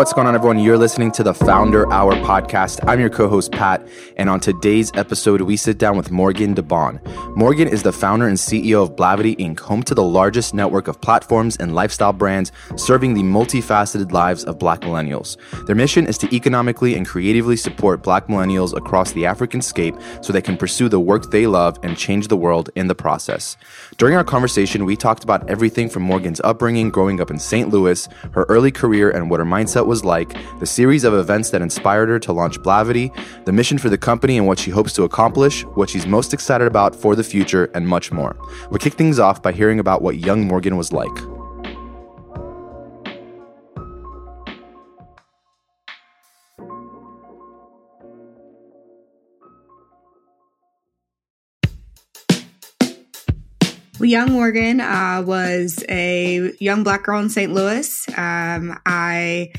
What's going on, everyone? You're listening to the Founder Hour podcast. I'm your co host, Pat, and on today's episode, we sit down with Morgan DeBaun. Morgan is the founder and CEO of Blavity Inc., home to the largest network of platforms and lifestyle brands serving the multifaceted lives of black millennials. Their mission is to economically and creatively support black millennials across the African scape so they can pursue the work they love and change the world in the process. During our conversation, we talked about everything from Morgan's upbringing growing up in St. Louis, her early career, and what her mindset was like, the series of events that inspired her to launch Blavity, the mission for the company and what she hopes to accomplish, what she's most excited about for the future, and much more. We'll kick things off by hearing about what young Morgan was like. Well, young Morgan uh, was a young black girl in St. Louis. Um, I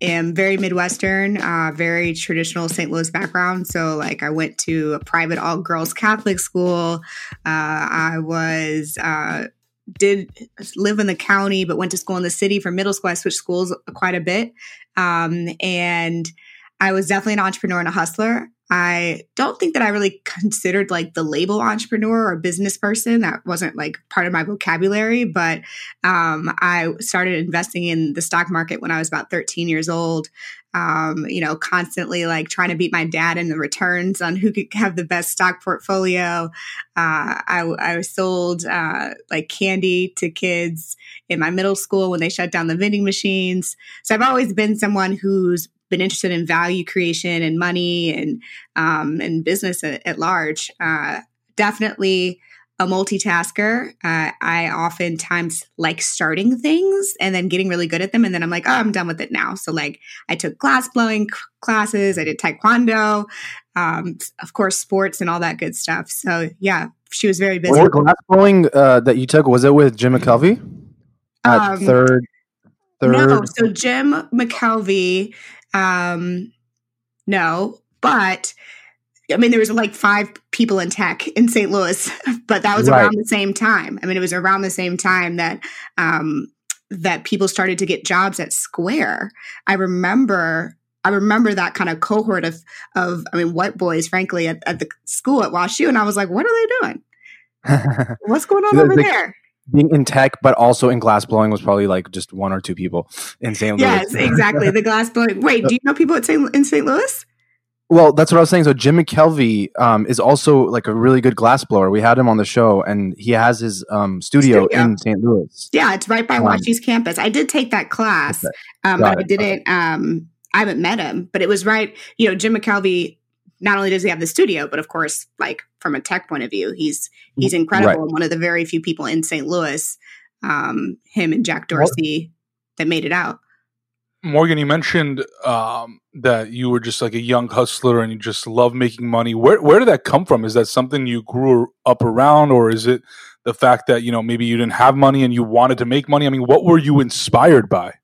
am very Midwestern, uh, very traditional St. Louis background. So, like, I went to a private all girls Catholic school. Uh, I was uh, did live in the county, but went to school in the city for middle school. I switched schools quite a bit, um, and I was definitely an entrepreneur and a hustler. I don't think that I really considered like the label entrepreneur or business person. That wasn't like part of my vocabulary, but um, I started investing in the stock market when I was about 13 years old. Um, you know, constantly like trying to beat my dad in the returns on who could have the best stock portfolio. Uh, I, I sold uh, like candy to kids in my middle school when they shut down the vending machines. So I've always been someone who's been interested in value creation and money and um, and business at, at large. Uh, definitely a multitasker. Uh, I oftentimes like starting things and then getting really good at them, and then I'm like, oh, I'm done with it now. So like, I took glass blowing classes, I did taekwondo, um, of course, sports and all that good stuff. So yeah, she was very busy. What glass blowing uh, that you took was it with Jim McKelvey at um, third? Third. No, so Jim McKelvey um, no, but I mean, there was like five people in tech in St. Louis, but that was right. around the same time. I mean, it was around the same time that um, that people started to get jobs at Square. I remember. I remember that kind of cohort of, of I mean, white boys, frankly, at, at the school at WashU, and I was like, "What are they doing? What's going on over there?" Being in tech, but also in glass blowing was probably like just one or two people in St. Louis. Yes, exactly. The glass blowing. Wait, do you know people at St. in St. Louis? Well, that's what I was saying. So Jim McKelvey um, is also like a really good glass blower. We had him on the show, and he has his um, studio, studio, in St. Louis. Yeah, it's right by um, WashU's campus. I did take that class, um, but I didn't. Um, I haven't met him, but it was right. You know, Jim McKelvey not only does he have the studio, but of course, like from a tech point of view, he's he's incredible. Right. One of the very few people in St. Louis, um, him and Jack Dorsey, that made it out. Morgan, you mentioned um, that you were just like a young hustler and you just love making money. Where where did that come from? Is that something you grew up around, or is it the fact that you know maybe you didn't have money and you wanted to make money? I mean, what were you inspired by?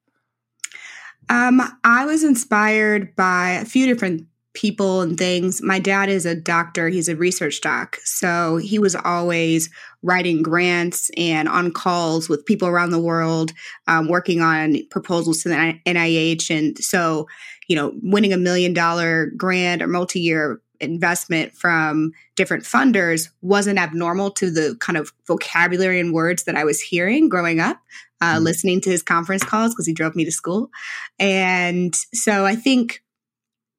Um, I was inspired by a few different people and things. My dad is a doctor, he's a research doc. So he was always writing grants and on calls with people around the world, um, working on proposals to the NIH. And so, you know, winning a million dollar grant or multi year investment from different funders wasn't abnormal to the kind of vocabulary and words that I was hearing growing up, uh, mm-hmm. listening to his conference calls because he drove me to school. And so I think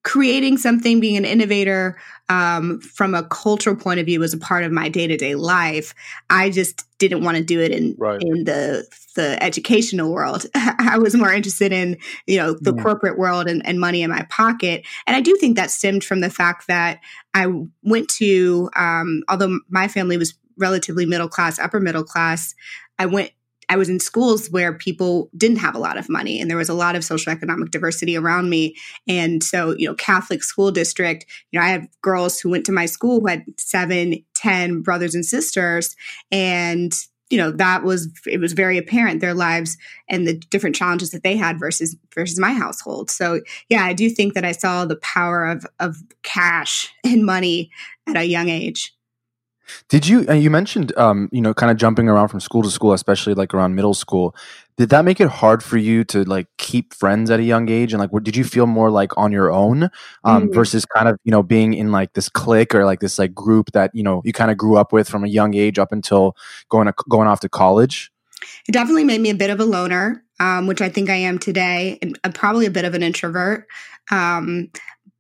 creating something, being an innovator um, from a cultural point of view was a part of my day to day life. I just didn't want to do it in right. in the the educational world. I was more interested in you know the yeah. corporate world and, and, money in my pocket. And I do think that stemmed from the fact that I went to um, although my family was relatively middle class, upper middle class. I went I was in schools where people didn't have a lot of money and there was a lot of social economic diversity around me. And so, you know, Catholic school district, you know, I have girls who went to my school who had seven, ten brothers and sisters. And, you know, that was it was very apparent their lives and the different challenges that they had versus versus my household. So yeah, I do think that I saw the power of of cash and money at a young age. Did you? you mentioned, um, you know, kind of jumping around from school to school, especially like around middle school. Did that make it hard for you to like keep friends at a young age? And like, did you feel more like on your own um, mm. versus kind of you know being in like this clique or like this like group that you know you kind of grew up with from a young age up until going to, going off to college? It definitely made me a bit of a loner, um, which I think I am today, and uh, probably a bit of an introvert. Um,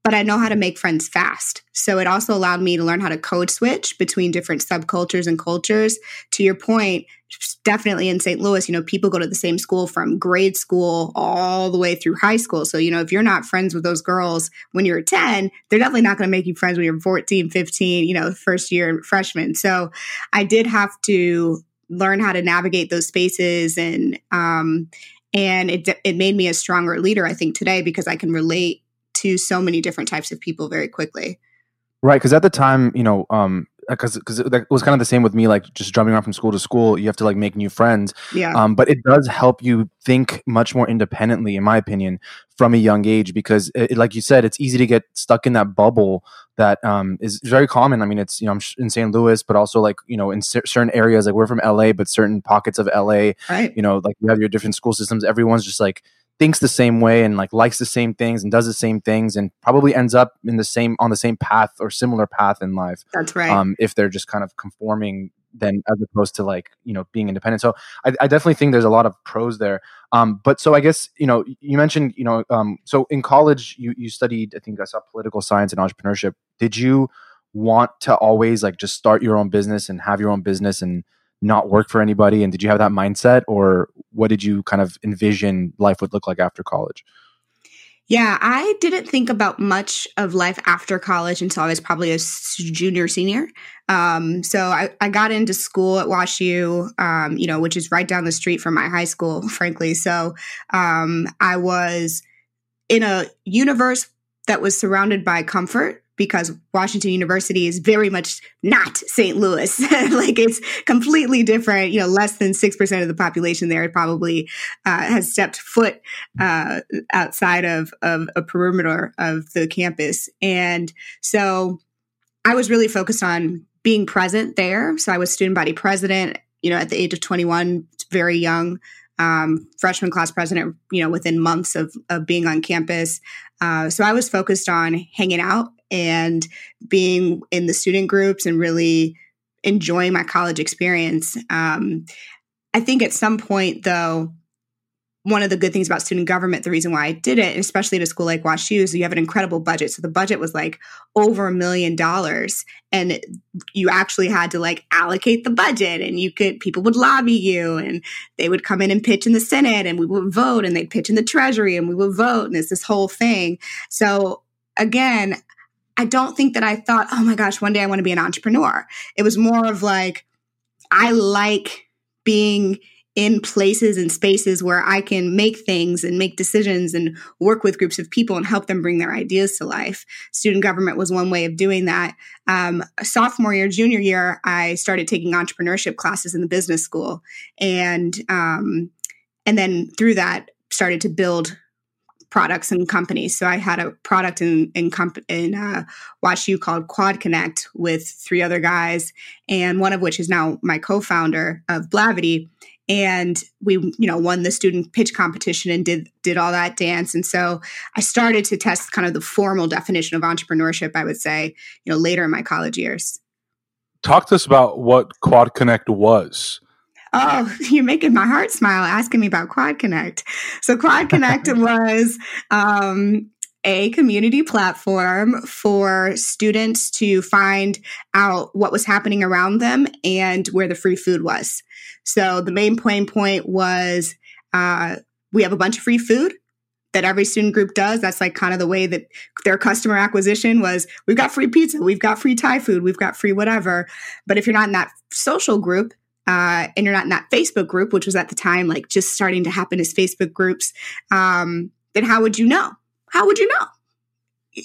but I know how to make friends fast. So it also allowed me to learn how to code switch between different subcultures and cultures. To your point, definitely in St. Louis, you know, people go to the same school from grade school all the way through high school. So, you know, if you're not friends with those girls when you're 10, they're definitely not going to make you friends when you're 14, 15, you know, first year freshman. So I did have to learn how to navigate those spaces and, um, and it, it made me a stronger leader, I think, today because I can relate to so many different types of people very quickly. Right, because at the time, you know, um, because because it was kind of the same with me like just jumping around from school to school you have to like make new friends. Yeah. Um, but it does help you think much more independently in my opinion from a young age because it, like you said it's easy to get stuck in that bubble that um, is very common. I mean it's you know i'm in st louis but also like you know in certain areas like we're from la but certain pockets of la right. you know like you have your different school systems everyone's just like thinks the same way and like likes the same things and does the same things and probably ends up in the same on the same path or similar path in life. That's right. Um, if they're just kind of conforming then as opposed to like you know being independent so i, I definitely think there's a lot of pros there um, but so i guess you know you mentioned you know um, so in college you you studied i think i saw political science and entrepreneurship did you want to always like just start your own business and have your own business and not work for anybody? And did you have that mindset or what did you kind of envision life would look like after college? Yeah i didn't think about much of life after college until i was probably a junior senior. Um, so I, I, got into school at WashU, um, you know, which is right down the street from my high school, frankly. So um, I was in a universe that was surrounded by comfort because Washington University is very much not St. Louis. like it's completely different. You know, less than 6% of the population there probably uh, has stepped foot uh, outside of, of a perimeter of the campus. And so I was really focused on being present there. So I was student body president, you know, at the age of 21, very young. Um, freshman class president, you know, within months of, of being on campus. Uh, so I was focused on hanging out and being in the student groups and really enjoying my college experience. Um, I think at some point, though, one of the good things about student government, the reason why I did it, especially at a school like WashU, is you have an incredible budget. So the budget was like over a million dollars, and you actually had to like allocate the budget, and you could people would lobby you, and they would come in and pitch in the Senate, and we would vote, and they'd pitch in the Treasury, and we would vote, and it's this whole thing. So again, I don't think that I thought, oh my gosh, one day I want to be an entrepreneur. It was more of like, I like being in places and spaces where I can make things and make decisions and work with groups of people and help them bring their ideas to life. Student government was one way of doing that. Um, sophomore year, junior year, I started taking entrepreneurship classes in the business school, and um, and then through that started to build products and companies. So I had a product in in, comp- in uh, WashU called Quad Connect with three other guys, and one of which is now my co-founder of Blavity. And we, you know, won the student pitch competition and did did all that dance. And so I started to test kind of the formal definition of entrepreneurship. I would say, you know, later in my college years. Talk to us about what Quad Connect was. Oh, you're making my heart smile asking me about Quad Connect. So, Quad Connect was um, a community platform for students to find out what was happening around them and where the free food was. So, the main point point was uh, we have a bunch of free food that every student group does. That's like kind of the way that their customer acquisition was. We've got free pizza, we've got free Thai food, we've got free whatever. But if you're not in that social group, uh, and you're not in that Facebook group, which was at the time like just starting to happen as Facebook groups, um, then how would you know? How would you know?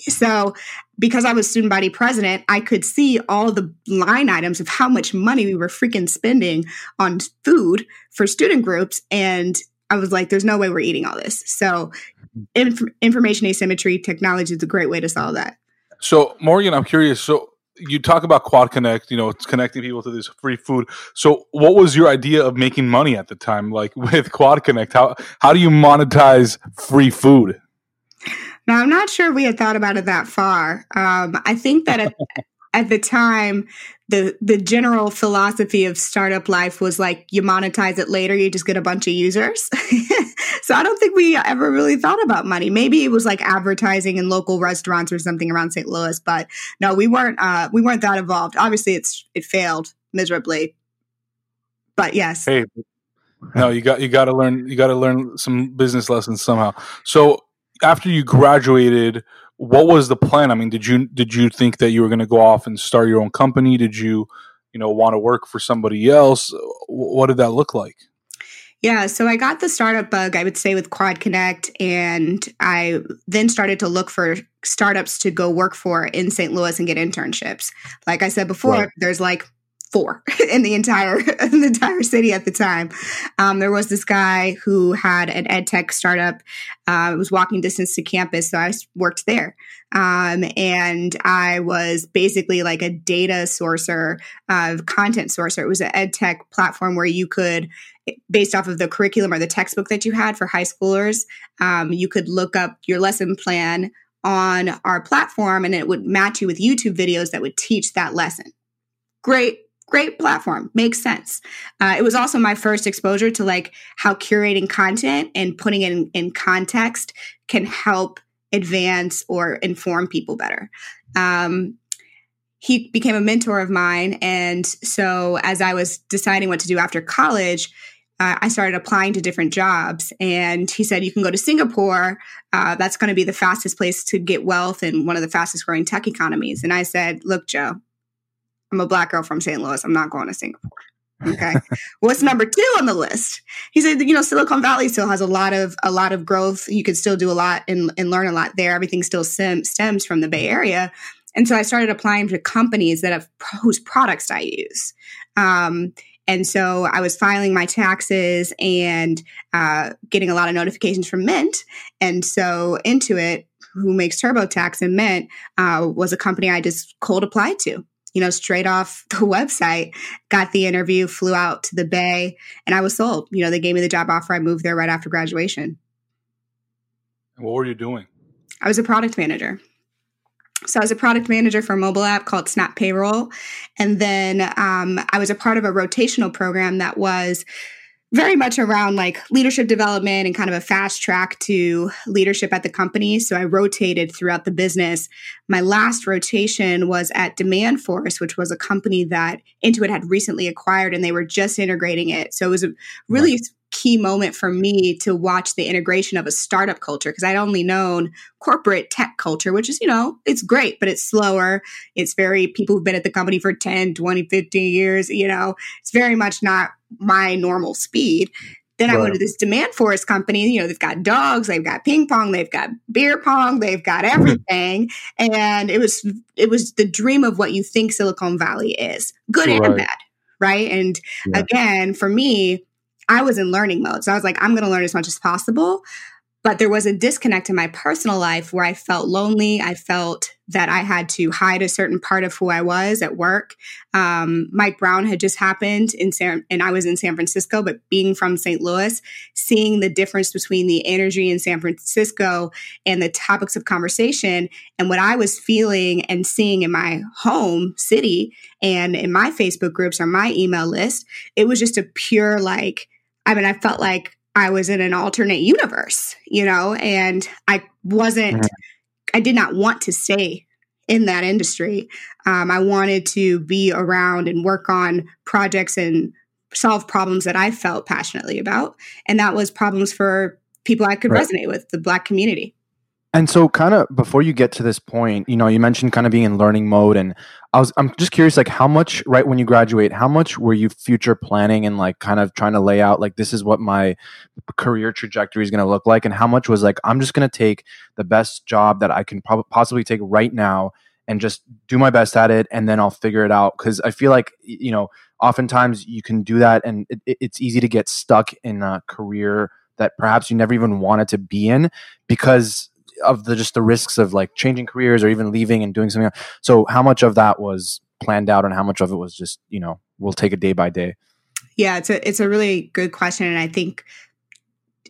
So, because I was student body president, I could see all the line items of how much money we were freaking spending on food for student groups. And I was like, there's no way we're eating all this. So, mm-hmm. inf- information asymmetry technology is a great way to solve that. So, Morgan, I'm curious. So, you talk about Quad Connect, you know, it's connecting people to this free food. So, what was your idea of making money at the time? Like with Quad Connect, how how do you monetize free food? Now, I'm not sure we had thought about it that far. Um, I think that at, at the time, the the general philosophy of startup life was like you monetize it later, you just get a bunch of users. so I don't think we ever really thought about money. Maybe it was like advertising in local restaurants or something around St. Louis, but no, we weren't uh, we weren't that involved. Obviously, it's it failed miserably. But yes. Hey, no, you got you got to learn you got to learn some business lessons somehow. So after you graduated, what was the plan? I mean, did you did you think that you were going to go off and start your own company? Did you, you know, want to work for somebody else? What did that look like? Yeah, so I got the startup bug, I would say, with Quad Connect, and I then started to look for startups to go work for in St. Louis and get internships. Like I said before, right. there's like four in the entire in the entire city at the time. Um, there was this guy who had an ed tech startup. Uh, it was walking distance to campus, so I worked there. Um, and I was basically like a data sourcer, uh, content sourcer. It was an ed tech platform where you could, based off of the curriculum or the textbook that you had for high schoolers, um, you could look up your lesson plan on our platform and it would match you with YouTube videos that would teach that lesson. Great great platform makes sense uh, it was also my first exposure to like how curating content and putting it in, in context can help advance or inform people better um, he became a mentor of mine and so as i was deciding what to do after college uh, I started applying to different jobs. And he said, You can go to Singapore. Uh, that's going to be the fastest place to get wealth and one of the fastest growing tech economies. And I said, Look, Joe, I'm a black girl from St. Louis. I'm not going to Singapore. Okay. What's number two on the list? He said, you know, Silicon Valley still has a lot of a lot of growth. You could still do a lot and, and learn a lot there. Everything still stems from the Bay Area. And so I started applying to companies that have whose products I use. Um, and so I was filing my taxes and uh, getting a lot of notifications from Mint. And so Intuit, who makes TurboTax and Mint, uh, was a company I just cold applied to you know, straight off the website, got the interview, flew out to the Bay, and I was sold. You know, they gave me the job offer. I moved there right after graduation. What were you doing? I was a product manager. So I was a product manager for a mobile app called Snap Payroll. And then um, I was a part of a rotational program that was very much around like leadership development and kind of a fast track to leadership at the company. So I rotated throughout the business. My last rotation was at Demandforce, which was a company that Intuit had recently acquired and they were just integrating it. So it was a really right key moment for me to watch the integration of a startup culture because I'd only known corporate tech culture, which is, you know, it's great, but it's slower. It's very people who've been at the company for 10, 20, 15 years, you know, it's very much not my normal speed. Then right. I went to this Demandforce company. You know, they've got dogs, they've got ping pong, they've got beer pong, they've got hmm. everything. and it was it was the dream of what you think Silicon Valley is, good right. and bad, right? And yeah. again, for me, I was in learning mode. So I was like, I'm going to learn as much as possible. But there was a disconnect in my personal life where I felt lonely. I felt that I had to hide a certain part of who I was at work. Um, Mike Brown had just happened in San, and I was in San Francisco, but being from St. Louis, seeing the difference between the energy in San Francisco and the topics of conversation and what I was feeling and seeing in my home city and in my Facebook groups or my email list, it was just a pure like, I mean, I felt like I was in an alternate universe, you know, and I wasn't, mm-hmm. I did not want to stay in that industry. Um, I wanted to be around and work on projects and solve problems that I felt passionately about. And that was problems for people I could right. resonate with, the Black community. And so kind of before you get to this point, you know, you mentioned kind of being in learning mode and I was I'm just curious like how much right when you graduate, how much were you future planning and like kind of trying to lay out like this is what my career trajectory is going to look like and how much was like I'm just going to take the best job that I can pro- possibly take right now and just do my best at it and then I'll figure it out? Cuz I feel like you know, oftentimes you can do that and it, it's easy to get stuck in a career that perhaps you never even wanted to be in because of the just the risks of like changing careers or even leaving and doing something else. so how much of that was planned out and how much of it was just you know we'll take it day by day? Yeah it's a it's a really good question and i think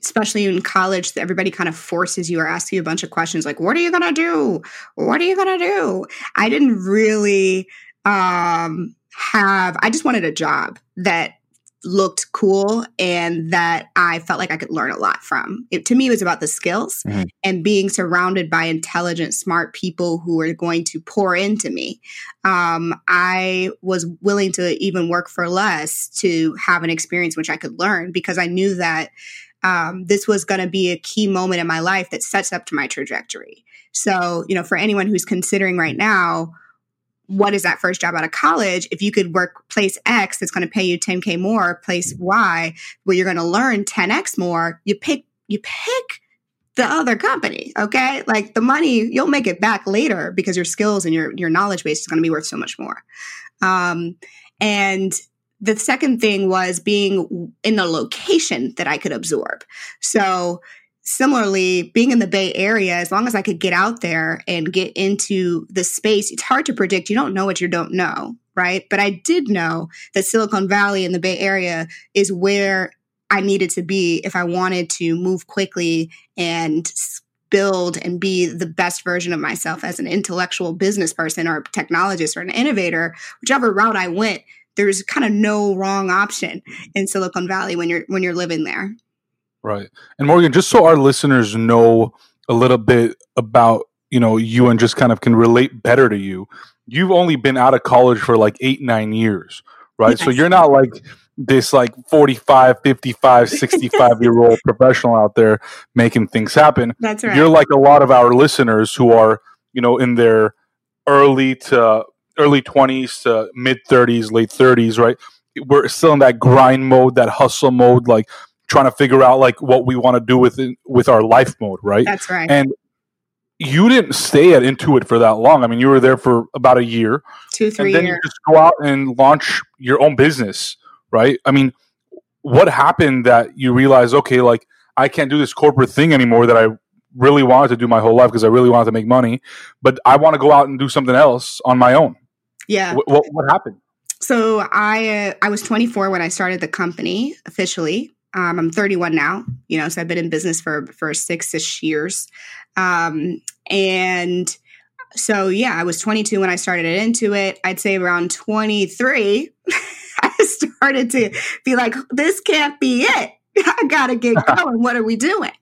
especially in college everybody kind of forces you or asks you a bunch of questions like what are you going to do? What are you going to do? I didn't really um have i just wanted a job that looked cool and that I felt like I could learn a lot from. It, to me, it was about the skills mm-hmm. and being surrounded by intelligent, smart people who are going to pour into me. Um, I was willing to even work for less to have an experience which I could learn because I knew that um, this was going to be a key moment in my life that sets up to my trajectory. So, you know, for anyone who's considering right now, what is that first job out of college? If you could work place x that's going to pay you 10k more place y where you're going to learn 10x more you pick you pick the other company okay? Like the money you'll make it back later because your skills and your your knowledge base is going to be worth so much more. Um, and the second thing was being in a location that i could absorb. So similarly, being in the Bay Area, as long as I could get out there and get into the space, it's hard to predict. You don't know what you don't know, right? But I did know that Silicon Valley and the Bay Area is where I needed to be if I wanted to move quickly and build and be the best version of myself as an intellectual business person or a technologist or an innovator, whichever route I went, there's kind of no wrong option in Silicon Valley when you're when you're living there. Right. And Morgan, just so our listeners know a little bit about, you know, you and just kind of can relate better to you, you've only been out of college for like eight, nine years, right? Yes. So you're not like this like 45, 55, 65 year old professional out there making things happen. That's right. You're like a lot of our listeners who are, you know, in their early to early 20s to mid 30s, late 30s, right? We're still in that grind mode, that hustle mode. Like trying to figure out like what we want to do with it, with our life mode, right? That's right. And you didn't stay at Intuit for that long. I mean, you were there for about a year, two, three, and then years. you just go out and launch your own business, right? I mean, what happened that you realized, okay, like I can't do this corporate thing anymore that I really wanted to do my whole life because I really wanted to make money, but I want to go out and do something else on my own. Yeah. What, what, what happened? So I uh, I was 24 when I started the company officially. Um, I'm 31 now, you know, so I've been in business for for six ish years, um, and so yeah, I was 22 when I started Intuit. I'd say around 23, I started to be like, this can't be it. I gotta get going. what are we doing?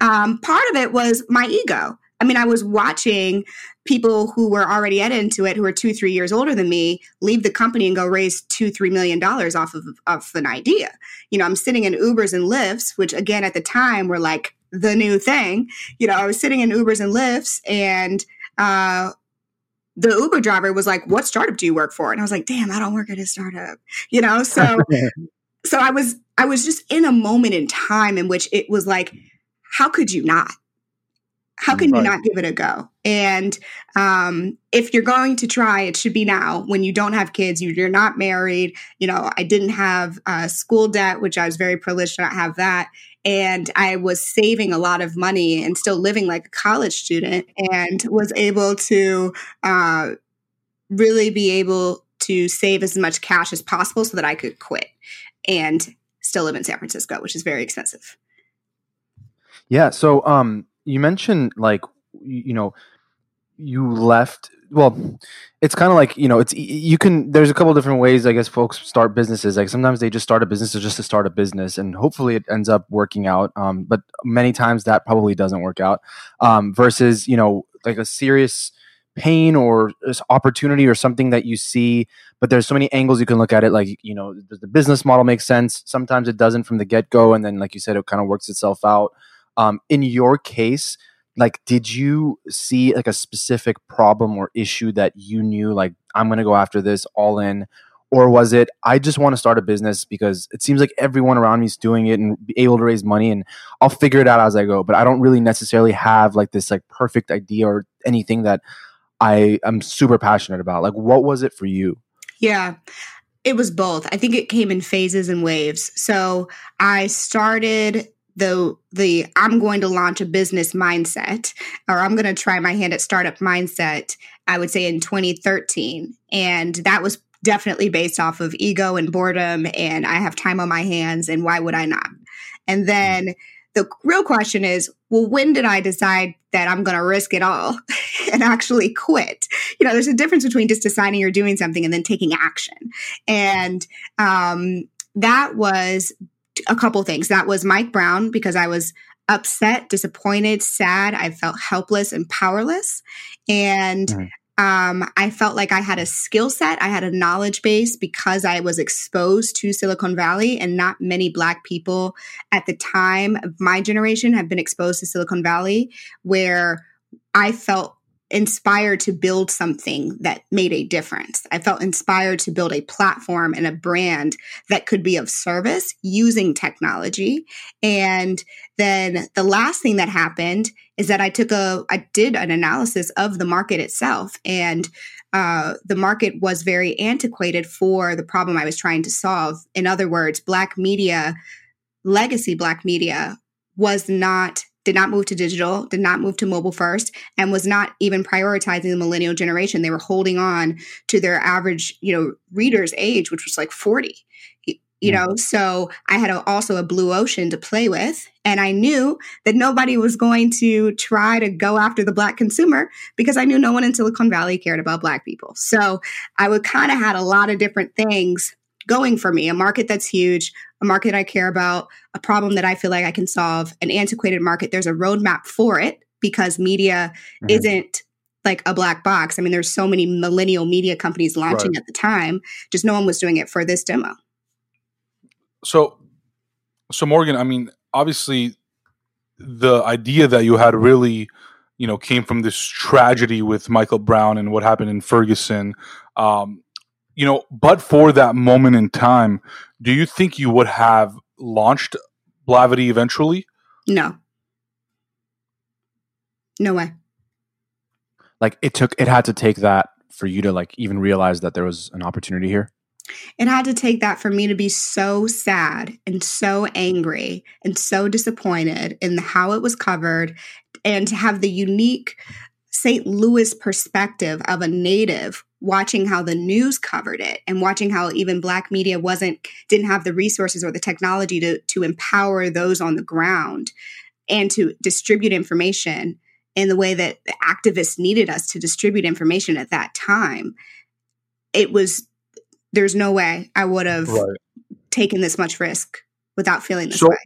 Um, part of it was my ego. I mean, I was watching people who were already at Intuit, who are two, three years older than me, leave the company and go raise two, three million dollars off of, of an idea. You know, I'm sitting in Ubers and Lyfts, which again at the time were like the new thing. You know, I was sitting in Ubers and Lyfts and uh, the Uber driver was like, What startup do you work for? And I was like, damn, I don't work at a startup. You know, so so I was I was just in a moment in time in which it was like, how could you not? How can right. you not give it a go? And um, if you're going to try, it should be now when you don't have kids, you, are not married. You know, I didn't have uh, school debt, which I was very privileged to not have that. And I was saving a lot of money and still living like a college student and was able to uh, really be able to save as much cash as possible so that I could quit and still live in San Francisco, which is very expensive. Yeah. So, um, you mentioned like you know you left well it's kind of like you know it's you can there's a couple different ways i guess folks start businesses. Like sometimes they just start a business just to start a business and hopefully it ends up working out um, but many times that probably doesn't work out um, versus you know like a serious pain or opportunity or something that you see but there's so many angles you can look at it like you know the business model make sense? Sometimes it doesn't from the get-go and then like you said it kind of works itself out um, in your case, like, did you see like a specific problem or issue that you knew, like, I'm going to go after this all in? Or was it, I just want to start a business because it seems like everyone around me is doing it and be able to raise money and I'll figure it out as I go. But I don't really necessarily have like this like perfect idea or anything that I am super passionate about. Like, what was it for you? Yeah. It was both. I think it came in phases and waves. So I started the the I'm going to launch a business mindset or I'm going to try my hand at startup mindset I would say in 2013 and that was definitely based off of ego and boredom and I have time on my hands and why would I not? And then the real question is well when did I decide that I'm going to risk it all and actually quit? You know there's a difference between just deciding you're doing something and then taking action. And um that was a couple things. That was Mike Brown because I was upset, disappointed, sad. I felt helpless and powerless. And um, I felt like I had a skill set, I had a knowledge base because I was exposed to Silicon Valley, and not many Black people at the time of my generation have been exposed to Silicon Valley, where I felt inspired to build something that made a difference. I felt inspired to build a platform and a brand that could be of service using technology. And then the last thing that happened is that I took a, I did an analysis of the market itself and uh, the market was very antiquated for the problem I was trying to solve. In other words, Black media, legacy Black media, was not did not move to digital, did not move to mobile first, and was not even prioritizing the millennial generation. They were holding on to their average, you know, reader's age, which was like 40. You mm. know, so I had a, also a blue ocean to play with. And I knew that nobody was going to try to go after the Black consumer because I knew no one in Silicon Valley cared about Black people. So I would kind of had a lot of different things going for me a market that's huge, a market I care about, a problem that I feel like I can solve, an antiquated market. There's a roadmap for it because media mm-hmm. isn't like a black box. I mean, there's so many millennial media companies launching right. at the time, just no one was doing it for this demo. So, so Morgan, I mean, obviously, the idea that you had really, you know, came from this tragedy with Michael Brown and what happened in Ferguson. Um, you know, but for that moment in time, do you think you would have launched Blavity eventually? No. No way. Like it took it had to take that for you to like even realize that there was an opportunity here? It had to take that for me to be so sad and so angry and so disappointed in how it was covered and to have the unique St. Louis perspective of a native watching how the news covered it and watching how even black media wasn't didn't have the resources or the technology to to empower those on the ground and to distribute information in the way that the activists needed us to distribute information at that time it was there's no way i would have right. taken this much risk without feeling this so, way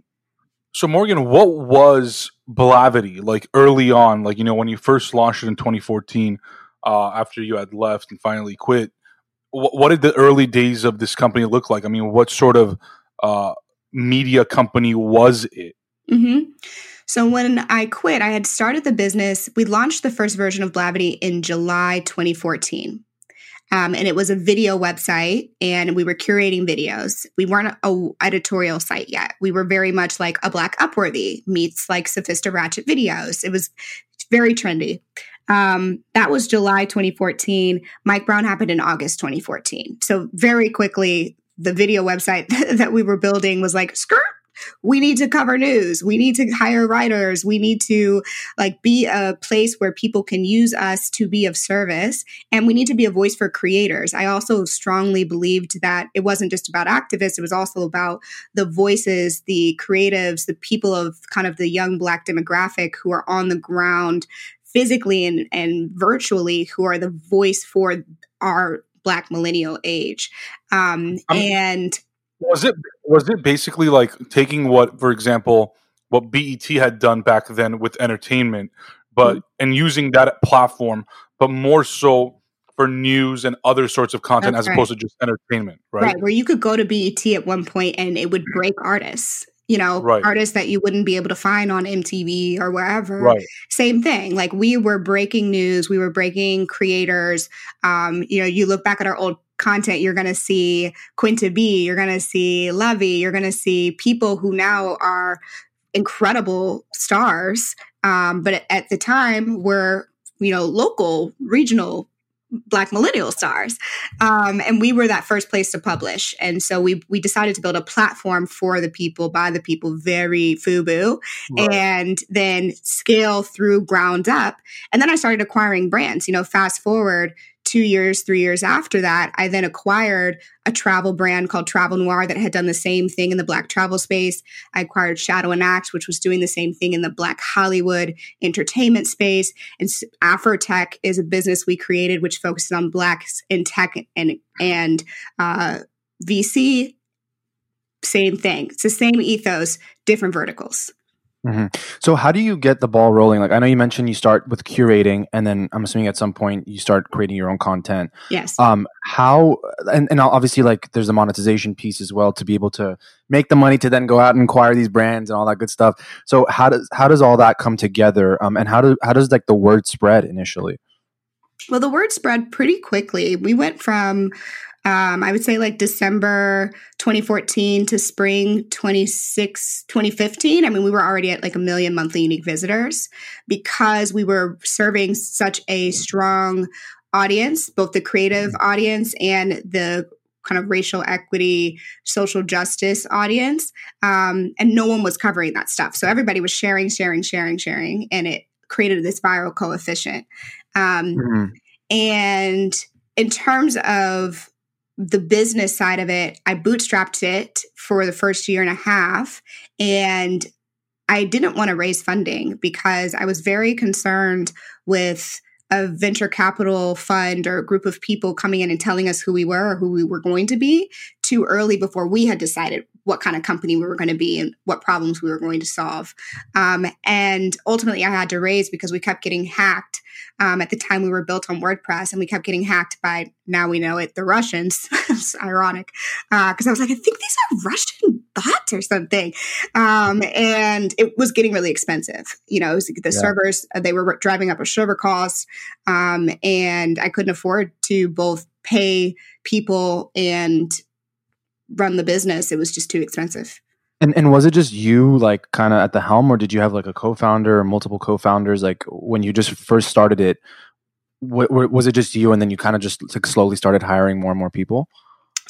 so morgan what was Blavity like early on like you know when you first launched it in 2014 uh, after you had left and finally quit. What did the early days of this company look like? I mean, what sort of uh, media company was it? Mm-hmm. So when I quit, I had started the business. We launched the first version of Blavity in July 2014. Um, and it was a video website and we were curating videos we weren't a editorial site yet we were very much like a black upworthy meets like sophista ratchet videos it was very trendy um, that was July 2014. Mike Brown happened in August 2014. So very quickly, the video website that we were building was like, skirt, we need to cover news we need to hire writers we need to like be a place where people can use us to be of service and we need to be a voice for creators i also strongly believed that it wasn't just about activists it was also about the voices the creatives the people of kind of the young black demographic who are on the ground physically and, and virtually who are the voice for our black millennial age um, and was it was it basically like taking what for example what BET had done back then with entertainment but mm-hmm. and using that platform but more so for news and other sorts of content That's as right. opposed to just entertainment right right where you could go to BET at one point and it would break artists you know, right. artists that you wouldn't be able to find on MTV or wherever. Right. Same thing. Like we were breaking news, we were breaking creators. Um, you know, you look back at our old content, you're going to see Quinta B, you're going to see Levy, you're going to see people who now are incredible stars. Um, but at the time were, you know, local, regional black millennial stars. Um, and we were that first place to publish. And so we we decided to build a platform for the people by the people very FUBU. Right. and then scale through ground up. And then i started acquiring brands. You know fast forward two years, three years after that, I then acquired a travel brand called Travel Noir that had done the same thing in the black travel space. I acquired Shadow and Act, which was doing the same thing in the black Hollywood entertainment space. And Afrotech is a business we created which focuses on blacks in tech and and uh, VC. Same thing. It's the same ethos, different verticals. Mm-hmm. So, how do you get the ball rolling? Like, I know you mentioned you start with curating, and then I'm assuming at some point you start creating your own content. Yes. Um, how and, and obviously, like, there's a monetization piece as well to be able to make the money to then go out and acquire these brands and all that good stuff. So, how does how does all that come together? Um, and how does how does like the word spread initially? Well, the word spread pretty quickly. We went from um, I would say like December 2014 to spring 26, 2015. I mean, we were already at like a million monthly unique visitors because we were serving such a strong audience, both the creative audience and the kind of racial equity, social justice audience. Um, and no one was covering that stuff. So everybody was sharing, sharing, sharing, sharing, and it created this viral coefficient. Um, mm-hmm. And in terms of the business side of it, I bootstrapped it for the first year and a half. And I didn't want to raise funding because I was very concerned with a venture capital fund or a group of people coming in and telling us who we were or who we were going to be too early before we had decided what kind of company we were going to be and what problems we were going to solve. Um, and ultimately, I had to raise because we kept getting hacked um, at the time we were built on WordPress, and we kept getting hacked by now we know it the Russians. it's ironic because uh, I was like, I think these are Russian bots or something, um, and it was getting really expensive. You know, the yeah. servers uh, they were driving up our server costs, um, and I couldn't afford to both pay people and run the business. It was just too expensive. And and was it just you like kind of at the helm, or did you have like a co-founder or multiple co-founders? Like when you just first started it, was it just you, and then you kind of just like slowly started hiring more and more people?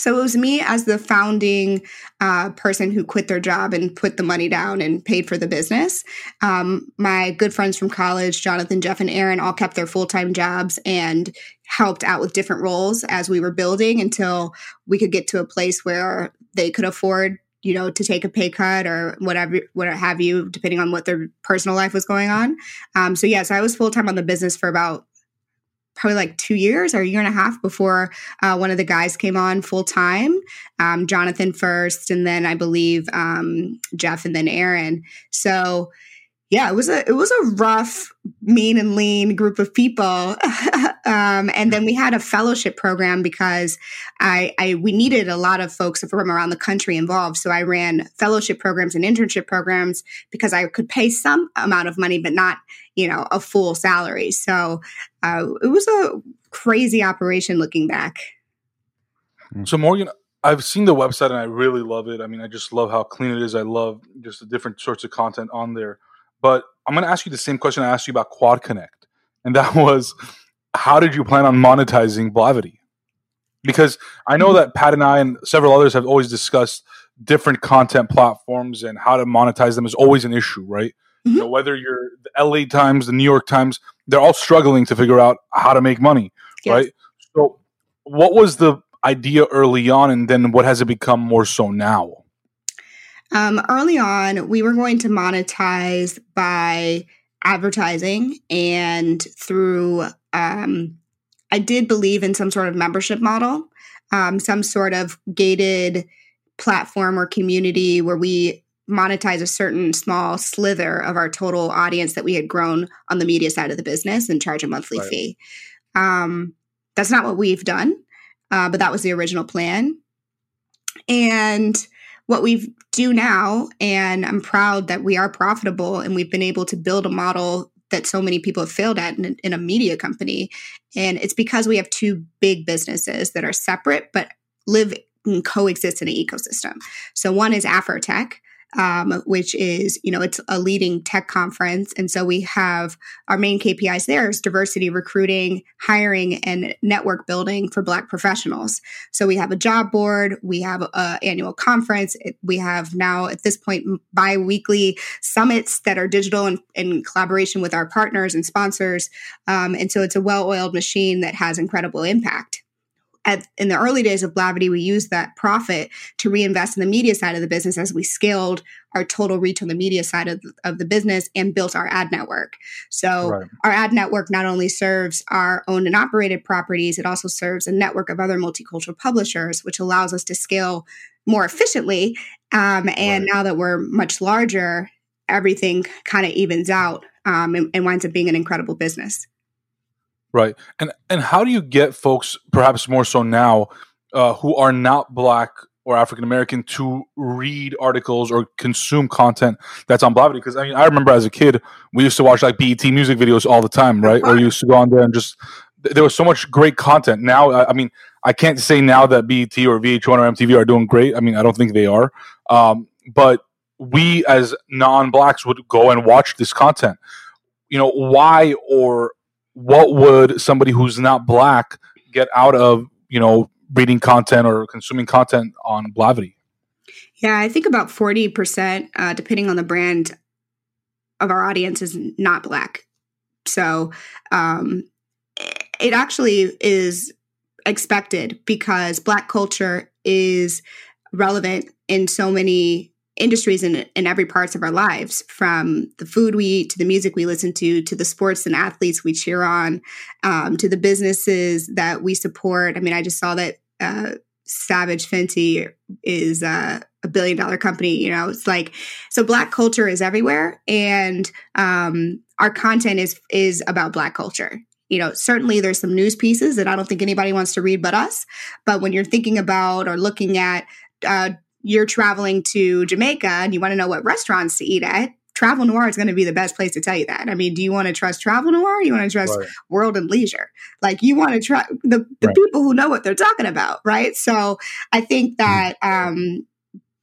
So it was me as the founding uh, person who quit their job and put the money down and paid for the business. Um, my good friends from college, Jonathan, Jeff, and Aaron, all kept their full time jobs and helped out with different roles as we were building until we could get to a place where they could afford you know, to take a pay cut or whatever, whatever have you, depending on what their personal life was going on. Um, so yes, I was full time on the business for about probably like two years or a year and a half before uh, one of the guys came on full time. Um, Jonathan first, and then I believe um, Jeff, and then Aaron. So yeah, it was a it was a rough, mean and lean group of people. um, and then we had a fellowship program because I, I we needed a lot of folks from around the country involved. So I ran fellowship programs and internship programs because I could pay some amount of money, but not you know a full salary. So uh, it was a crazy operation looking back. So Morgan, I've seen the website and I really love it. I mean, I just love how clean it is. I love just the different sorts of content on there. But I'm going to ask you the same question I asked you about Quad Connect, and that was, how did you plan on monetizing Blavity? Because I know that Pat and I and several others have always discussed different content platforms and how to monetize them is always an issue, right? Mm-hmm. You know, whether you're the LA Times, the New York Times, they're all struggling to figure out how to make money, yes. right? So, what was the idea early on, and then what has it become more so now? Um, early on, we were going to monetize by advertising and through, um, I did believe in some sort of membership model, um, some sort of gated platform or community where we monetize a certain small slither of our total audience that we had grown on the media side of the business and charge a monthly right. fee. Um, that's not what we've done, uh, but that was the original plan. And what we do now, and I'm proud that we are profitable and we've been able to build a model that so many people have failed at in, in a media company. And it's because we have two big businesses that are separate but live and coexist in an ecosystem. So one is Afrotech. Um, which is, you know, it's a leading tech conference. And so we have our main KPIs there is diversity recruiting, hiring, and network building for Black professionals. So we have a job board, we have an annual conference, we have now at this point bi weekly summits that are digital and in collaboration with our partners and sponsors. Um, and so it's a well oiled machine that has incredible impact at, in the early days of Blavity, we used that profit to reinvest in the media side of the business as we scaled our total reach on the media side of, of the business and built our ad network. So right. our ad network not only serves our owned and operated properties, it also serves a network of other multicultural publishers, which allows us to scale more efficiently. Um, and right. now that we're much larger, everything kind of evens out um, and, and winds up being an incredible business. Right. And and how do you get folks, perhaps more so now, uh, who are not black or African American to read articles or consume content that's on Blavity? Because I mean, I remember as a kid, we used to watch like BET music videos all the time, right? or you used to go on there and just there was so much great content. Now, I, I mean, I can't say now that BET or VH1 or MTV are doing great. I mean, I don't think they are. Um, but we as non-blacks would go and watch this content. You know, why or what would somebody who's not black get out of you know reading content or consuming content on Blavity? Yeah, I think about forty percent, uh, depending on the brand, of our audience is not black. So um, it actually is expected because black culture is relevant in so many industries in, in every parts of our lives from the food we eat to the music we listen to to the sports and athletes we cheer on um, to the businesses that we support. I mean i just saw that uh, savage fenty is uh, a billion dollar company you know it's like so black culture is everywhere and um, our content is is about black culture. You know certainly there's some news pieces that i don't think anybody wants to read but us but when you're thinking about or looking at uh, you're traveling to Jamaica and you want to know what restaurants to eat at, Travel Noir is going to be the best place to tell you that. I mean, do you want to trust Travel Noir? you want to trust right. World and Leisure? Like you want to trust the, the right. people who know what they're talking about, right? So I think mm-hmm. that um,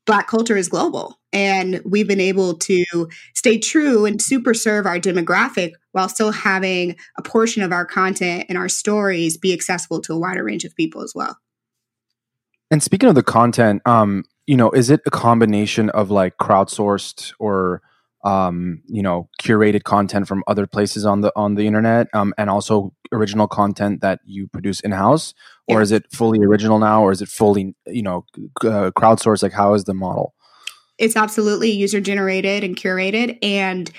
Black culture is global, and we've been able to stay true and super serve our demographic while still having a portion of our content and our stories be accessible to a wider range of people as well. And speaking of the content, um, you know, is it a combination of like crowdsourced or um, you know, curated content from other places on the on the internet, um, and also original content that you produce in house, or yeah. is it fully original now, or is it fully you know uh, crowdsourced? Like, how is the model? It's absolutely user generated and curated, and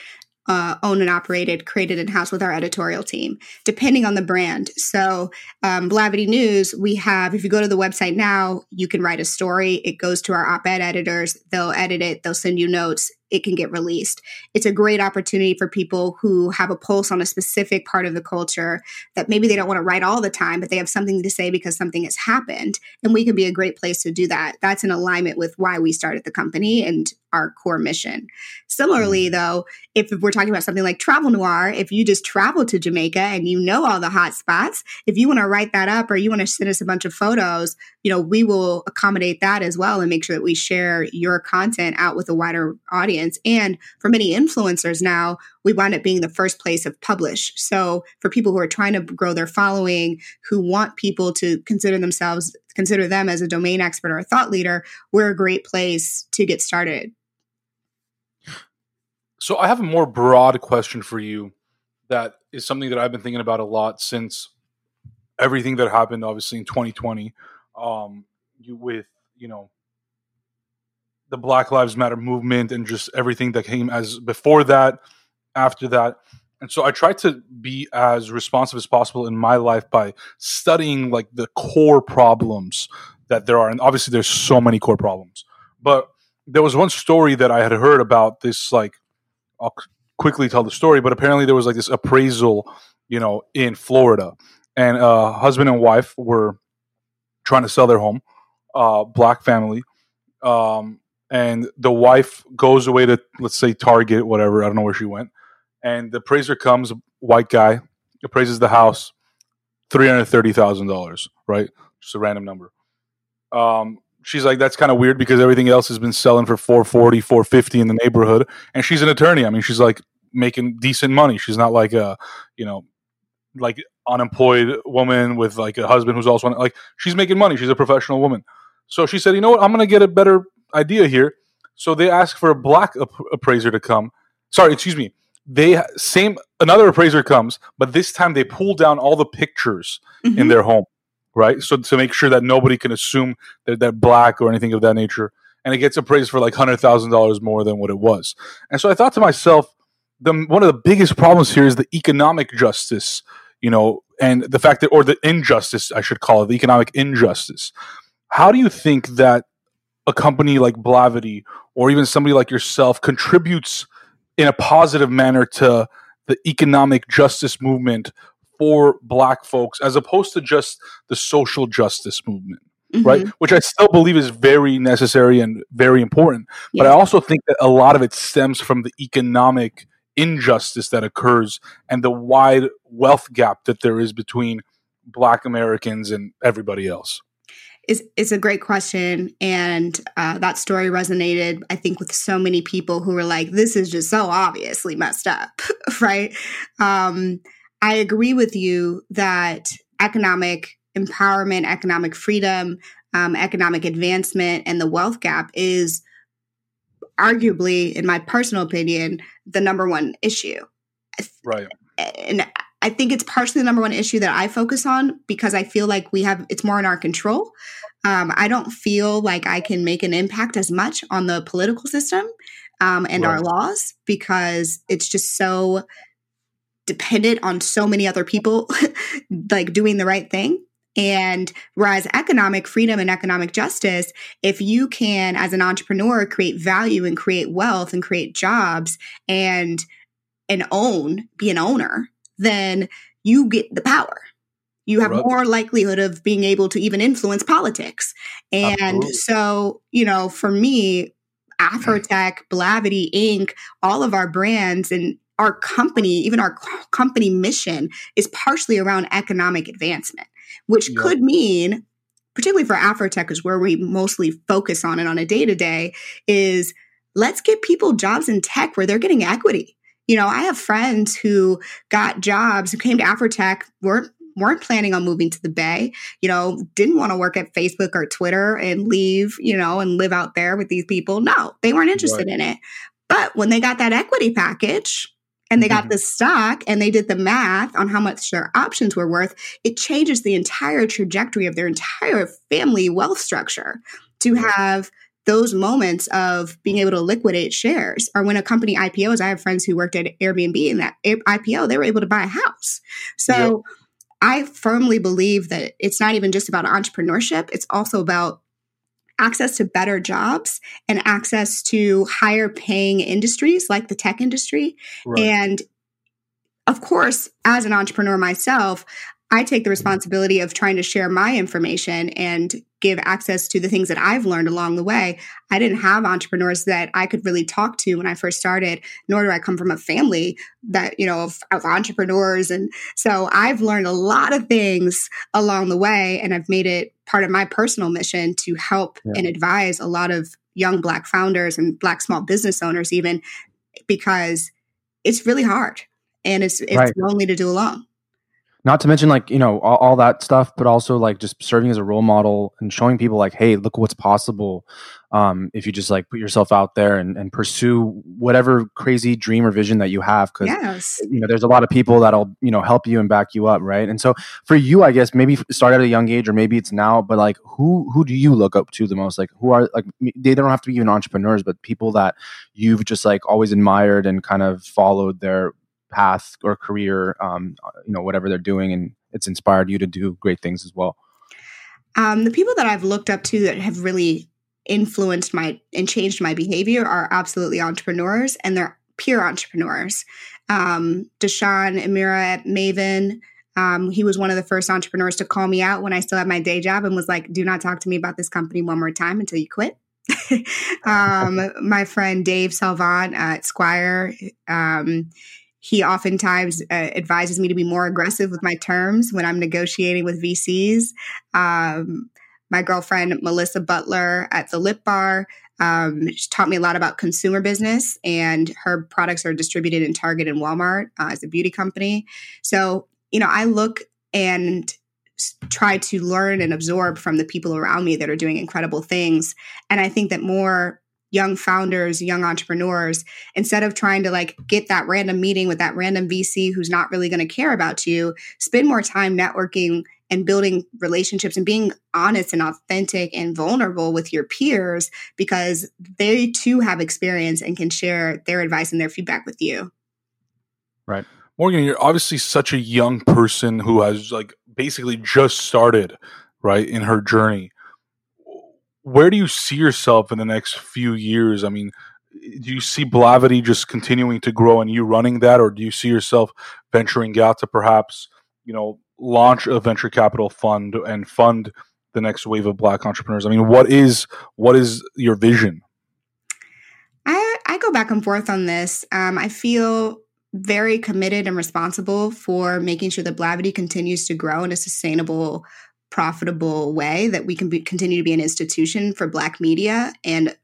uh, owned and operated, created in house with our editorial team, depending on the brand. So, um, Blavity News, we have, if you go to the website now, you can write a story. It goes to our op ed editors. They'll edit it, they'll send you notes it can get released. It's a great opportunity for people who have a pulse on a specific part of the culture that maybe they don't want to write all the time, but they have something to say because something has happened. And we can be a great place to do that. That's in alignment with why we started the company and our core mission. Similarly, mm-hmm. though, if we're talking about something like travel noir, if you just travel to Jamaica and you know all the hot spots, if you want to write that up or you want to send us a bunch of photos, you know, we will accommodate that as well and make sure that we share your content out with a wider audience. And for many influencers now, we wind up being the first place of publish. So for people who are trying to grow their following, who want people to consider themselves, consider them as a domain expert or a thought leader, we're a great place to get started. So I have a more broad question for you that is something that I've been thinking about a lot since everything that happened obviously in 2020 um, you with you know the Black Lives Matter movement and just everything that came as before that, after that. And so I try to be as responsive as possible in my life by studying like the core problems that there are. And obviously there's so many core problems. But there was one story that I had heard about this like I'll quickly tell the story, but apparently there was like this appraisal, you know, in Florida. And uh husband and wife were trying to sell their home, uh, black family, um, and the wife goes away to let's say Target, whatever. I don't know where she went, and the appraiser comes, white guy, appraises the house, three hundred thirty thousand dollars, right? Just a random number. Um, she's like, that's kind of weird because everything else has been selling for 440, 450 in the neighborhood. And she's an attorney. I mean, she's like making decent money. She's not like a, you know, like unemployed woman with like a husband who's also like she's making money. She's a professional woman. So she said, you know what? I'm going to get a better idea here. So they asked for a black ap- appraiser to come. Sorry, excuse me. They same another appraiser comes, but this time they pull down all the pictures mm-hmm. in their home, right? So to make sure that nobody can assume that they're black or anything of that nature, and it gets appraised for like hundred thousand dollars more than what it was. And so I thought to myself, the one of the biggest problems here is the economic justice, you know, and the fact that or the injustice I should call it, the economic injustice. How do you think that a company like Blavity or even somebody like yourself contributes in a positive manner to the economic justice movement for black folks as opposed to just the social justice movement mm-hmm. right which i still believe is very necessary and very important but i also think that a lot of it stems from the economic injustice that occurs and the wide wealth gap that there is between black americans and everybody else is is a great question, and uh, that story resonated. I think with so many people who were like, "This is just so obviously messed up," right? Um, I agree with you that economic empowerment, economic freedom, um, economic advancement, and the wealth gap is arguably, in my personal opinion, the number one issue. Right. And I think it's partially the number one issue that I focus on because I feel like we have it's more in our control. Um, I don't feel like I can make an impact as much on the political system um, and right. our laws because it's just so dependent on so many other people like doing the right thing. And whereas economic freedom and economic justice, if you can, as an entrepreneur, create value and create wealth and create jobs and and own, be an owner, then you get the power. You have more likelihood of being able to even influence politics. And Absolutely. so, you know, for me, mm-hmm. Afrotech, Blavity Inc., all of our brands and our company, even our company mission is partially around economic advancement, which yep. could mean, particularly for Afrotech, is where we mostly focus on it on a day to day, is let's get people jobs in tech where they're getting equity. You know, I have friends who got jobs who came to Afrotech, weren't weren't planning on moving to the Bay, you know, didn't want to work at Facebook or Twitter and leave, you know, and live out there with these people. No, they weren't interested right. in it. But when they got that equity package, and they got mm-hmm. the stock and they did the math on how much their options were worth, it changes the entire trajectory of their entire family wealth structure to have those moments of being able to liquidate shares or when a company IPOs. I have friends who worked at Airbnb and that IPO, they were able to buy a house. So yep. I firmly believe that it's not even just about entrepreneurship, it's also about access to better jobs and access to higher paying industries like the tech industry. Right. And of course, as an entrepreneur myself, I take the responsibility of trying to share my information and give access to the things that I've learned along the way. I didn't have entrepreneurs that I could really talk to when I first started, nor do I come from a family that, you know, of, of entrepreneurs. And so I've learned a lot of things along the way, and I've made it part of my personal mission to help yeah. and advise a lot of young Black founders and Black small business owners, even because it's really hard and it's, it's right. lonely to do alone not to mention like you know all, all, that stuff but also like just serving as a role model and showing people like hey look what's possible um, if you just like put yourself out there and, and pursue whatever crazy dream or vision that you have because yes. you know there's a lot of people that'll you know help you and back you up right and so for you i guess maybe start at a young age or maybe it's now but like who who do you look up to the most like who are like they don't have to be even entrepreneurs but people that you've just like always admired and kind of followed their path or career, um, you know, whatever they're doing, and it's inspired you to do great things as well? Um, the people that I've looked up to that have really influenced my and changed my behavior are absolutely entrepreneurs, and they're pure entrepreneurs. Um, Deshaun Amira at Maven. Um, he was one of the first entrepreneurs to call me out when I still had my day job and was like, "Do not talk to me about this company one more time until you quit." um, my friend Dave Salvant at Squire, um, he oftentimes uh, advises me to be more aggressive with my terms when I'm negotiating with VCs. Um, my girlfriend Melissa Butler at the Lip Bar. Um, she taught me a lot about consumer business, and her products are distributed in Target and Walmart uh, as a beauty company. So, you know, I look and try to learn and absorb from the people around me that are doing incredible things. And I think that more young founders, young entrepreneurs, instead of trying to like get that random meeting with that random VC who's not really going to care about you, spend more time networking and building relationships and being honest and authentic and vulnerable with your peers because they too have experience and can share their advice and their feedback with you. Right. Morgan, you're obviously such a young person who has like basically just started, right, in her journey where do you see yourself in the next few years? I mean, do you see Blavity just continuing to grow and you running that, or do you see yourself venturing out to perhaps, you know, launch a venture capital fund and fund the next wave of Black entrepreneurs? I mean, what is what is your vision? I I go back and forth on this. Um, I feel very committed and responsible for making sure that Blavity continues to grow in a sustainable profitable way that we can be, continue to be an institution for black media and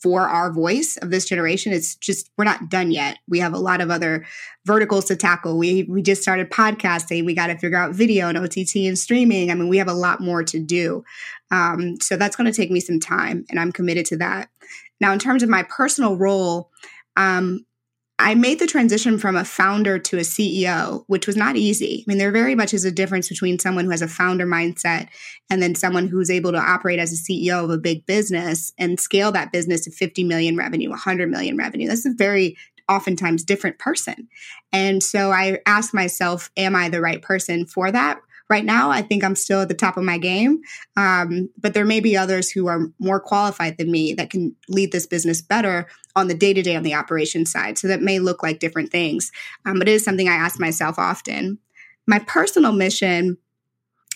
for our voice of this generation. It's just we're not done yet. We have a lot of other verticals to tackle. We we just started podcasting. We got to figure out video and ott and streaming. I mean we have a lot more to do. Um, so that's going to take me some time and i'm committed to that. Now in terms of my personal role um, I made the transition from a founder to a CEO, which was not easy. I mean, there very much is a difference between someone who has a founder mindset and then someone who's able to operate as a CEO of a big business and scale that business to 50 million revenue, 100 million revenue. That's a very oftentimes different person. And so I asked myself, am I the right person for that? Right now, I think I'm still at the top of my game. Um, but there may be others who are more qualified than me that can lead this business better on the day to day on the operation side. So that may look like different things. Um, but it is something I ask myself often. My personal mission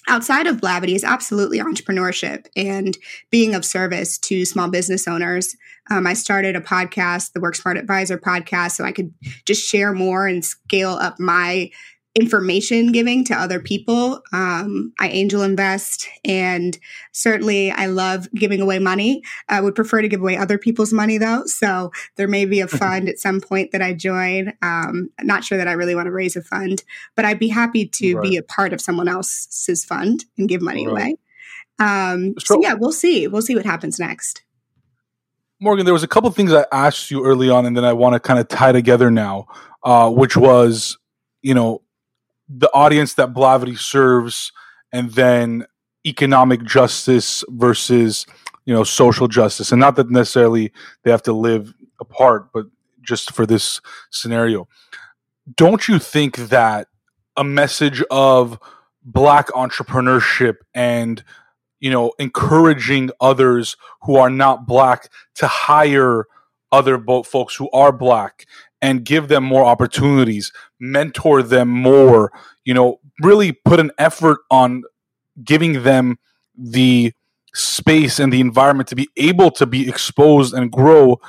outside of Blavity is absolutely entrepreneurship and being of service to small business owners. Um, I started a podcast, the Work Smart Advisor podcast, so I could just share more and scale up my information giving to other people. Um, I angel invest, and certainly I love giving away money. I would prefer to give away other people's money though. So there may be a fund at some point that I join. Um, not sure that I really want to raise a fund, but I'd be happy to right. be a part of someone else's fund and give money right. away. Um, so, so yeah, we'll see. We'll see what happens next. Morgan, there was a couple things I asked you early on, and then I want to kind of tie together now, uh, which was, you know, the audience that Blavity serves, and then economic justice versus you know social justice, and not that necessarily they have to live apart, but just for this scenario. Don't you think that a message of black entrepreneurship and you know encouraging others who are not black to hire other folks who are black and give them more opportunities, mentor them more, you know, really put an effort on giving them the space and the environment to be able to be exposed and grow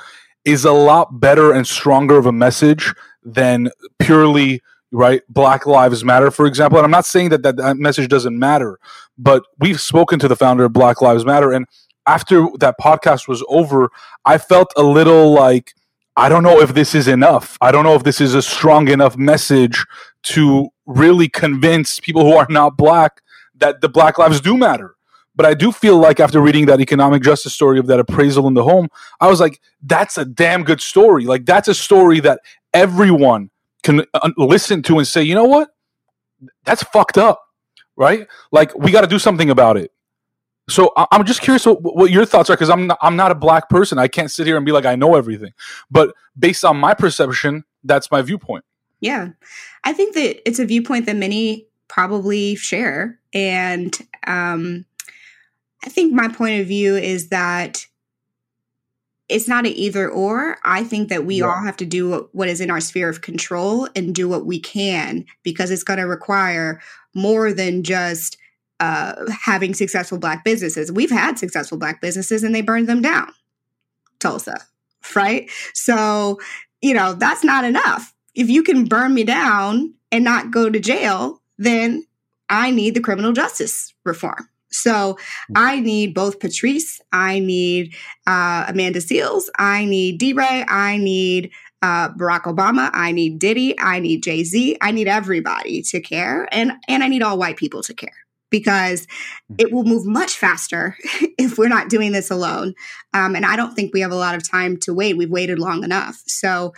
is a lot better and stronger of a message than purely right black lives matter for example. And i'm not saying that, that that message doesn't matter but we've spoken to the founder of black lives matter. And after that podcast was over i felt a little like I don't know if this is enough. I don't know if this is a strong enough message to really convince people who are not black that the black lives do matter. But I do feel like after reading that economic justice story of that appraisal in the home, I was like, that's a damn good story. Like, that's a story that everyone can uh, listen to and say, you know what? That's fucked up, right? Like, we got to do something about it. So I'm just curious what, what your thoughts are because I'm not, I'm not a black person. I can't sit here and be like I know everything. But based on my perception, that's my viewpoint. Yeah, I think that it's a viewpoint that many probably share, and um, I think my point of view is that it's not an either or. I think that we yeah. all have to do what is in our sphere of control and do what we can because it's going to require more than just uh, having successful black businesses. We've had successful black businesses and they burned them down. Tulsa, right? So, you know, that's not enough. If you can burn me down and not go to jail, then I need the criminal justice reform. So I need both Patrisse, I need uh, Amanda Seales, I need DeRay, I need uh, Barack Obama, I need Diddy, I need Jay Z, I need everybody to care, and and I need all white people to care because hmm. it will move much faster if we're not doing this alone. Um, and I don't think we have a lot of time to wait. We've waited long enough. So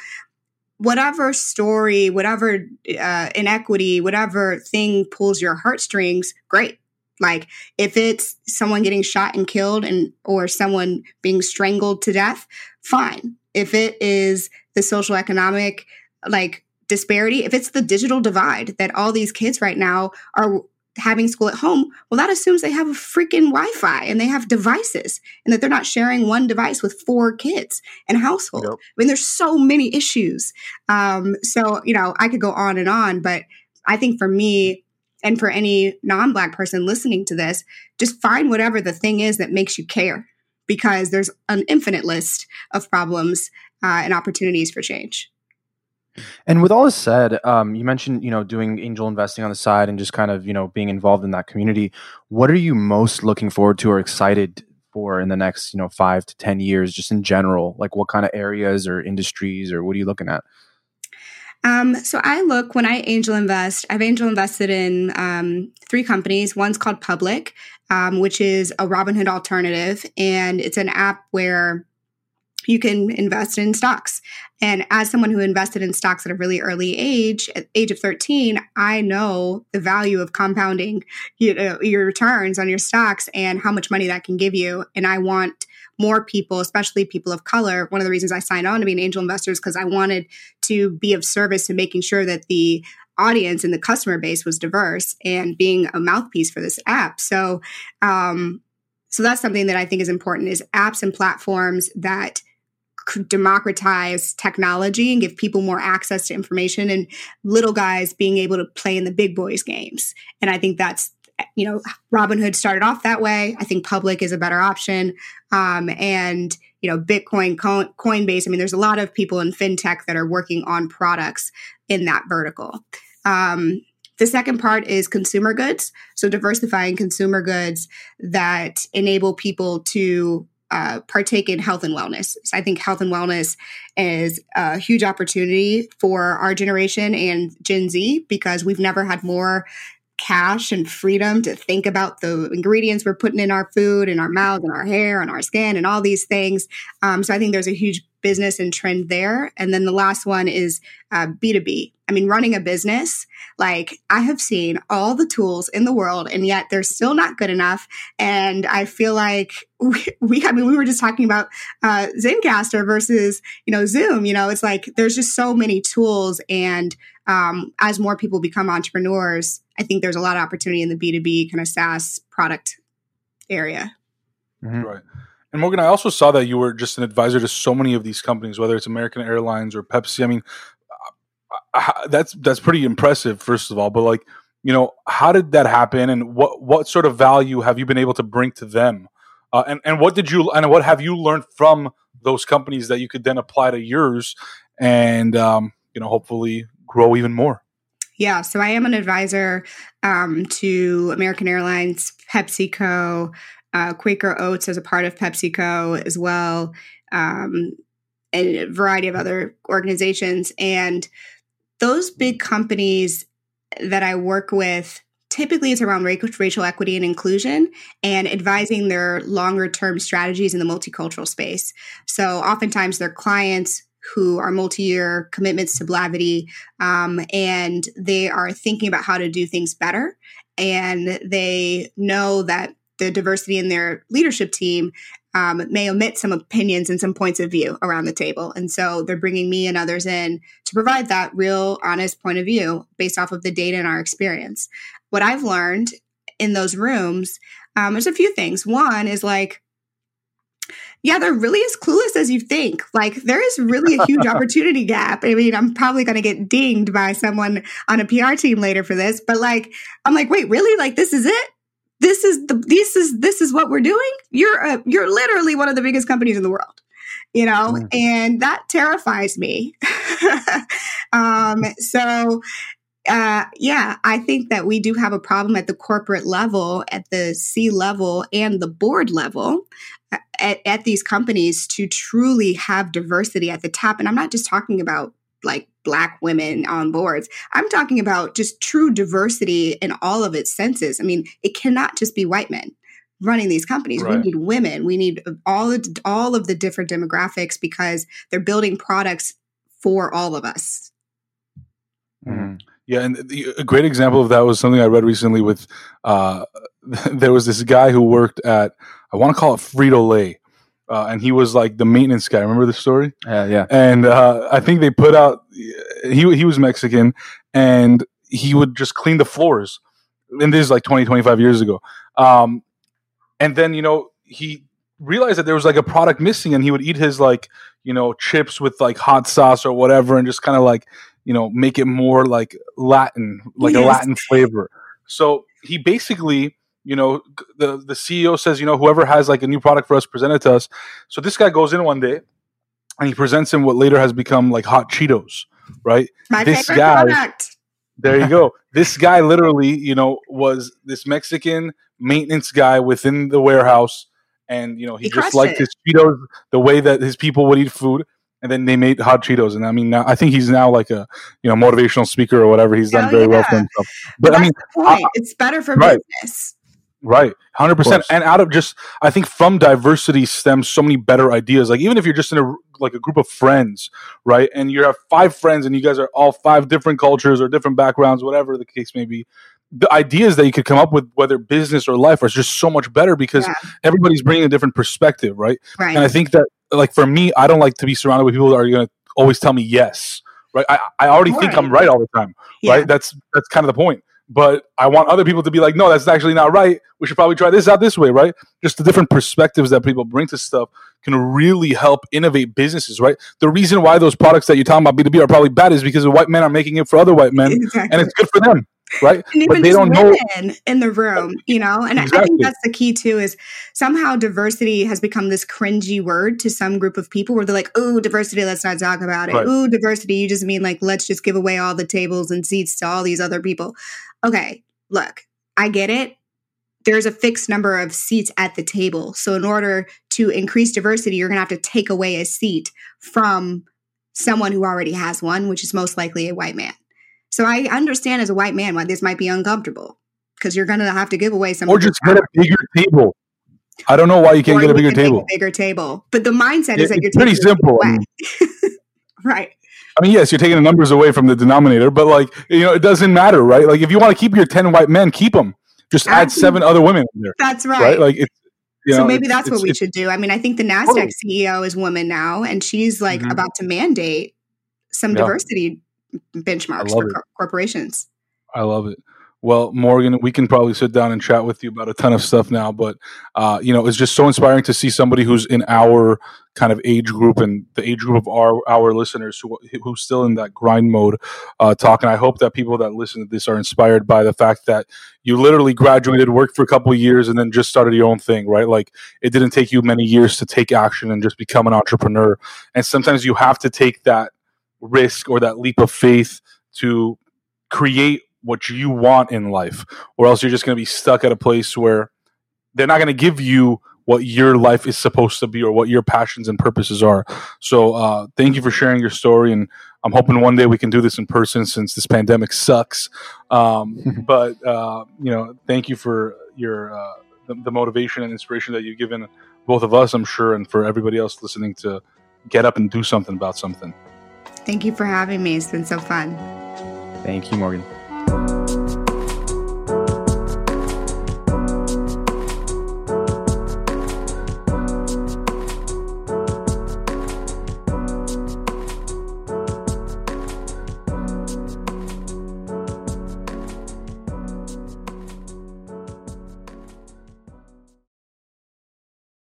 whatever story, whatever uh, inequity, whatever thing pulls your heartstrings, great. Like if it's someone getting shot and killed and or someone being strangled to death, fine. If it is the social economic like disparity, if it's the digital divide that all these kids right now are having school at home, well, that assumes they have a freaking Wi Fi and they have devices and that they're not sharing one device with four kids in a household. Yep. I mean, there's so many issues. Um, so, you know, I could go on and on, but I think for me, and for any non Black person listening to this, just find whatever the thing is that makes you care because there's an infinite list of problems uh, and opportunities for change. And with all this said, um, you mentioned you know doing angel investing on the side and just kind of you know being involved in that community. What are you most looking forward to or excited for in the next you know five to ten years, just in general? Like what kind of areas or industries or what are you looking at? Um, so I look when I angel invest. I've angel invested in um, three companies. One's called Public, um, which is a Robinhood alternative, and it's an app where you can invest in stocks. And as someone who invested in stocks at a really early age, at age of 13, I know the value of compounding you know, your returns on your stocks and how much money that can give you. And I want more people, especially people of color. One of the reasons I signed on to be an angel investor is because I wanted to be of service to making sure that the audience and the customer base was diverse and being a mouthpiece for this app. So, um, so that's something that I think is important is apps and platforms that democratize technology and give people more access to information and little guys being able to play in the big boys games. And I think that's you know Robinhood started off that way. I think public is a better option. Um, and you know Bitcoin, Coinbase. I mean, there's a lot of people in fintech that are working on products in that vertical. Um, the second part is consumer goods. So diversifying consumer goods that enable people to uh, partake in health and wellness. So I think health and wellness is a huge opportunity for our generation and Gen Z because we've never had more cash and freedom to think about the ingredients we're putting in our food and our mouth and our hair and our skin and all these things. Um, so I think there's a huge business and trend there. And then the last one is uh, B2B. I mean, running a business, like I have seen all the tools in the world and yet they're still not good enough. And I feel like we, we I mean, we were just talking about uh, Zencastr versus, you know, Zoom, you know, it's like there's just so many tools. And um, as more people become entrepreneurs, I think there's a lot of opportunity in the B2B kind of SaaS product area. Mm-hmm. Right. And Morgan, I also saw that you were just an advisor to so many of these companies, whether it's American Airlines or Pepsi. I mean, that's that's pretty impressive, first of all. But like, you know, how did that happen, and what what sort of value have you been able to bring to them? Uh, and and what did you and what have you learned from those companies that you could then apply to yours, and um, you know, hopefully grow even more? Yeah, so I am an advisor um, to American Airlines, PepsiCo, uh, Quaker Oats as a part of PepsiCo as well, um, and a variety of other organizations. And those big companies that I work with typically it's around racial equity and inclusion and advising their longer term strategies in the multicultural space. So oftentimes their clients who are multi-year commitments to Blavity, um, and they are thinking about how to do things better. And they know that the diversity in their leadership team um, may omit some opinions and some points of view around the table. And so they're bringing me and others in to provide that real, honest point of view based off of the data and our experience. What I've learned in those rooms, um, there's a few things. One is like, yeah, they're really as clueless as you think. Like, there is really a huge opportunity gap. I mean, I'm probably going to get dinged by someone on a PR team later for this, but like, I'm like, wait, really? Like, this is it? This is the this is this is what we're doing you're a, you're literally one of the biggest companies in the world you know mm. and that terrifies me um so uh, yeah, I think that we do have a problem at the corporate level, at the C level, and the board level. At, at these companies to truly have diversity at the top. And I'm not just talking about like black women on boards. I'm talking about just true diversity in all of its senses. I mean, it cannot just be white men running these companies. Right. We need women. We need all of, all of the different demographics because they're building products for all of us. Mm-hmm. Yeah, and the, a great example of that was something I read recently. With uh, there was this guy who worked at I want to call it Frito Lay, uh, and he was like the maintenance guy. Remember the story? Yeah, yeah. And uh, I think they put out he he was Mexican, and he would just clean the floors. And this is like 20, 25 years ago. Um, and then you know he realized that there was like a product missing, and he would eat his like you know chips with like hot sauce or whatever, and just kind of like you know make it more like Latin, like yes. a Latin flavor. So he basically you know the the ceo says you know whoever has like a new product for us present it to us so this guy goes in one day and he presents him what later has become like hot cheetos right My this guy product. there you go this guy literally you know was this mexican maintenance guy within the warehouse and you know he, he just liked it. his cheetos the way that his people would eat food and then they made hot Cheetos. And I mean, now, I think he's now like a you know motivational speaker or whatever. He's done very yeah. well for himself. But, I mean, I, it's better for right. business. Right, hundred percent. And out of just, I think from diversity stems so many better ideas. Like even if you're just in a like a group of friends, right, and you have five friends, and you guys are all five different cultures or different backgrounds, whatever the case may be, the ideas that you could come up with, whether business or life, are just so much better because yeah. everybody's bringing a different perspective, right? Right. And I think that, like for me, I don't like to be surrounded with people that are going to always tell me yes, right? I, I already think I'm right all the time, yeah. right? That's that's kind of the point but I want other people to be like, no, that's actually not right. We should probably try this out this way, right? Just the different perspectives that people bring to stuff can really help innovate businesses, right? The reason why those products that you're talking about B2B are probably bad is because the white men are making it for other white men exactly. and it's good for them right? And but they don't know in the room, you know. And exactly. I think that's the key too. Is somehow diversity has become this cringy word to some group of people where they're like, "Oh, diversity, let's not talk about it." Right. "Oh, diversity, you just mean like let's just give away all the tables and seats to all these other people." Okay, look, I get it. There's a fixed number of seats at the table, so in order to increase diversity, you're going to have to take away a seat from someone who already has one, which is most likely a white man. So I understand as a white man why this might be uncomfortable because you're going to have to give away some. Or just get a bigger table. I don't know why you can't or get a bigger table. A bigger table, but the mindset is that you're pretty simple. right. I mean, yes, you're taking the numbers away from the denominator, but like you know, it doesn't matter, right? Like if you want to keep your ten white men, keep them. Just add seven other women in there. That's right. right? Like it's you so know, maybe that's what we should do. I mean, I think the Nasdaq. CEO is woman now, and she's like mm-hmm. about to mandate some yeah. diversity benchmarks for co- corporations. I love it. Well, Morgan, we can probably sit down and chat with you about a ton of stuff now, but uh, you know, it's just so inspiring to see somebody who's in our kind of age group and the age group of our our listeners who who's still in that grind mode uh, talking. I hope that people that listen to this are inspired by the fact that you literally graduated, worked for a couple years, and then just started your own thing, right? Like it didn't take you many years to take action and just become an entrepreneur. And sometimes you have to take that risk or that leap of faith to create what you want in life, or else you're just going to be stuck at a place where they're not going to give you what your life is supposed to be or what your passions and purposes are. So, uh, thank you for sharing your story, and I'm hoping one day we can do this in person since this pandemic sucks. Um, but uh, you know, thank you for your uh, the, the motivation and inspiration that you've given both of us, I'm sure, and for everybody else listening to get up and do something about something. Thank you for having me. It's been so fun. Thank you, Morgan.